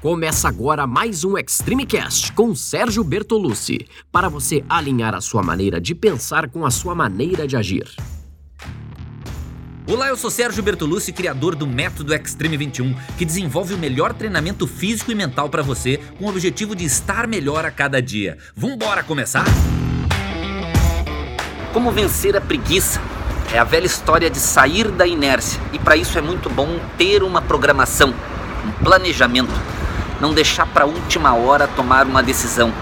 Começa agora mais um Extreme Cast com Sérgio Bertolucci, para você alinhar a sua maneira de pensar com a sua maneira de agir. Olá, eu sou Sérgio Bertolucci, criador do Método Extreme 21, que desenvolve o melhor treinamento físico e mental para você, com o objetivo de estar melhor a cada dia. Vambora começar? Como vencer a preguiça? É a velha história de sair da inércia, e para isso é muito bom ter uma programação, um planejamento não deixar para a última hora tomar uma decisão.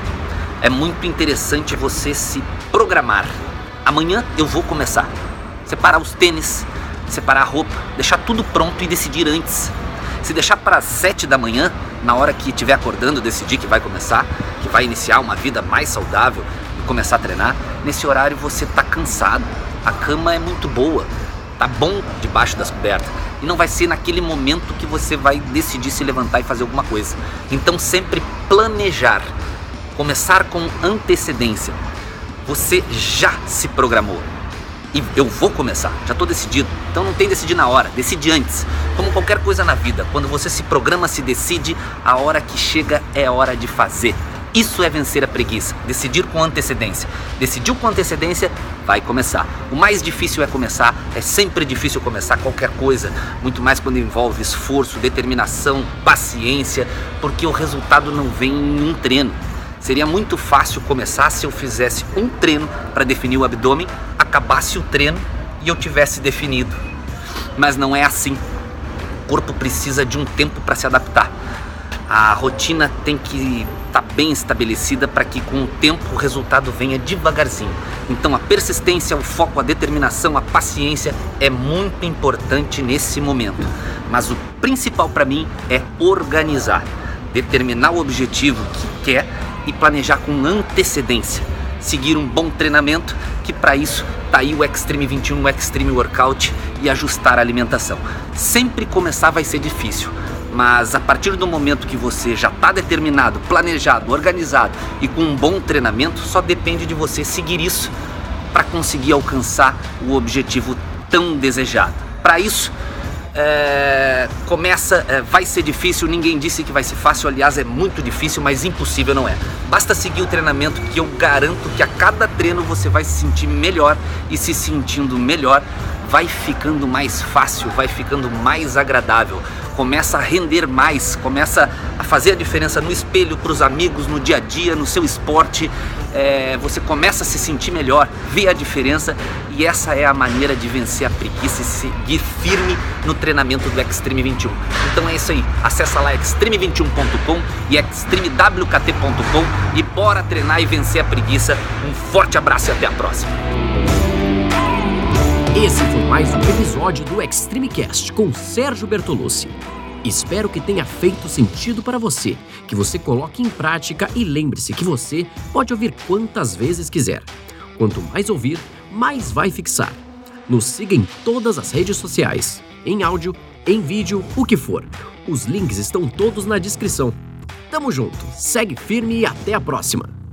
É muito interessante você se programar. Amanhã eu vou começar. Separar os tênis, separar a roupa, deixar tudo pronto e decidir antes. Se deixar para as sete da manhã, na hora que estiver acordando, decidir que vai começar, que vai iniciar uma vida mais saudável e começar a treinar, nesse horário você está cansado. A cama é muito boa, tá bom debaixo das cobertas e não vai ser naquele momento que você vai decidir se levantar e fazer alguma coisa. Então sempre planejar, começar com antecedência. Você já se programou. E eu vou começar, já estou decidido. Então não tem decidir na hora, decide antes. Como qualquer coisa na vida, quando você se programa, se decide, a hora que chega é hora de fazer. Isso é vencer a preguiça, decidir com antecedência. Decidiu com antecedência, vai começar. O mais difícil é começar, é sempre difícil começar qualquer coisa, muito mais quando envolve esforço, determinação, paciência, porque o resultado não vem em um treino. Seria muito fácil começar se eu fizesse um treino para definir o abdômen, acabasse o treino e eu tivesse definido. Mas não é assim. O corpo precisa de um tempo para se adaptar. A rotina tem que estar tá bem estabelecida para que com o tempo o resultado venha devagarzinho. Então a persistência, o foco, a determinação, a paciência é muito importante nesse momento. Mas o principal para mim é organizar, determinar o objetivo que quer e planejar com antecedência. Seguir um bom treinamento, que para isso tá aí o Extreme 21, o Extreme Workout e ajustar a alimentação. Sempre começar vai ser difícil mas a partir do momento que você já está determinado, planejado, organizado e com um bom treinamento, só depende de você seguir isso para conseguir alcançar o objetivo tão desejado. Para isso, é, começa, é, vai ser difícil, ninguém disse que vai ser fácil, aliás é muito difícil, mas impossível não é. Basta seguir o treinamento que eu garanto que a cada treino você vai se sentir melhor e se sentindo melhor vai ficando mais fácil, vai ficando mais agradável começa a render mais, começa a fazer a diferença no espelho, para os amigos, no dia a dia, no seu esporte. É, você começa a se sentir melhor, vê a diferença e essa é a maneira de vencer a preguiça e seguir firme no treinamento do Extreme 21. Então é isso aí, acessa lá extreme21.com e extremewkt.com e bora treinar e vencer a preguiça. Um forte abraço e até a próxima. Esse foi mais um episódio do Extreme Cast com Sérgio Bertolucci. Espero que tenha feito sentido para você, que você coloque em prática e lembre-se que você pode ouvir quantas vezes quiser. Quanto mais ouvir, mais vai fixar. Nos siga em todas as redes sociais, em áudio, em vídeo, o que for. Os links estão todos na descrição. Tamo junto, segue firme e até a próxima!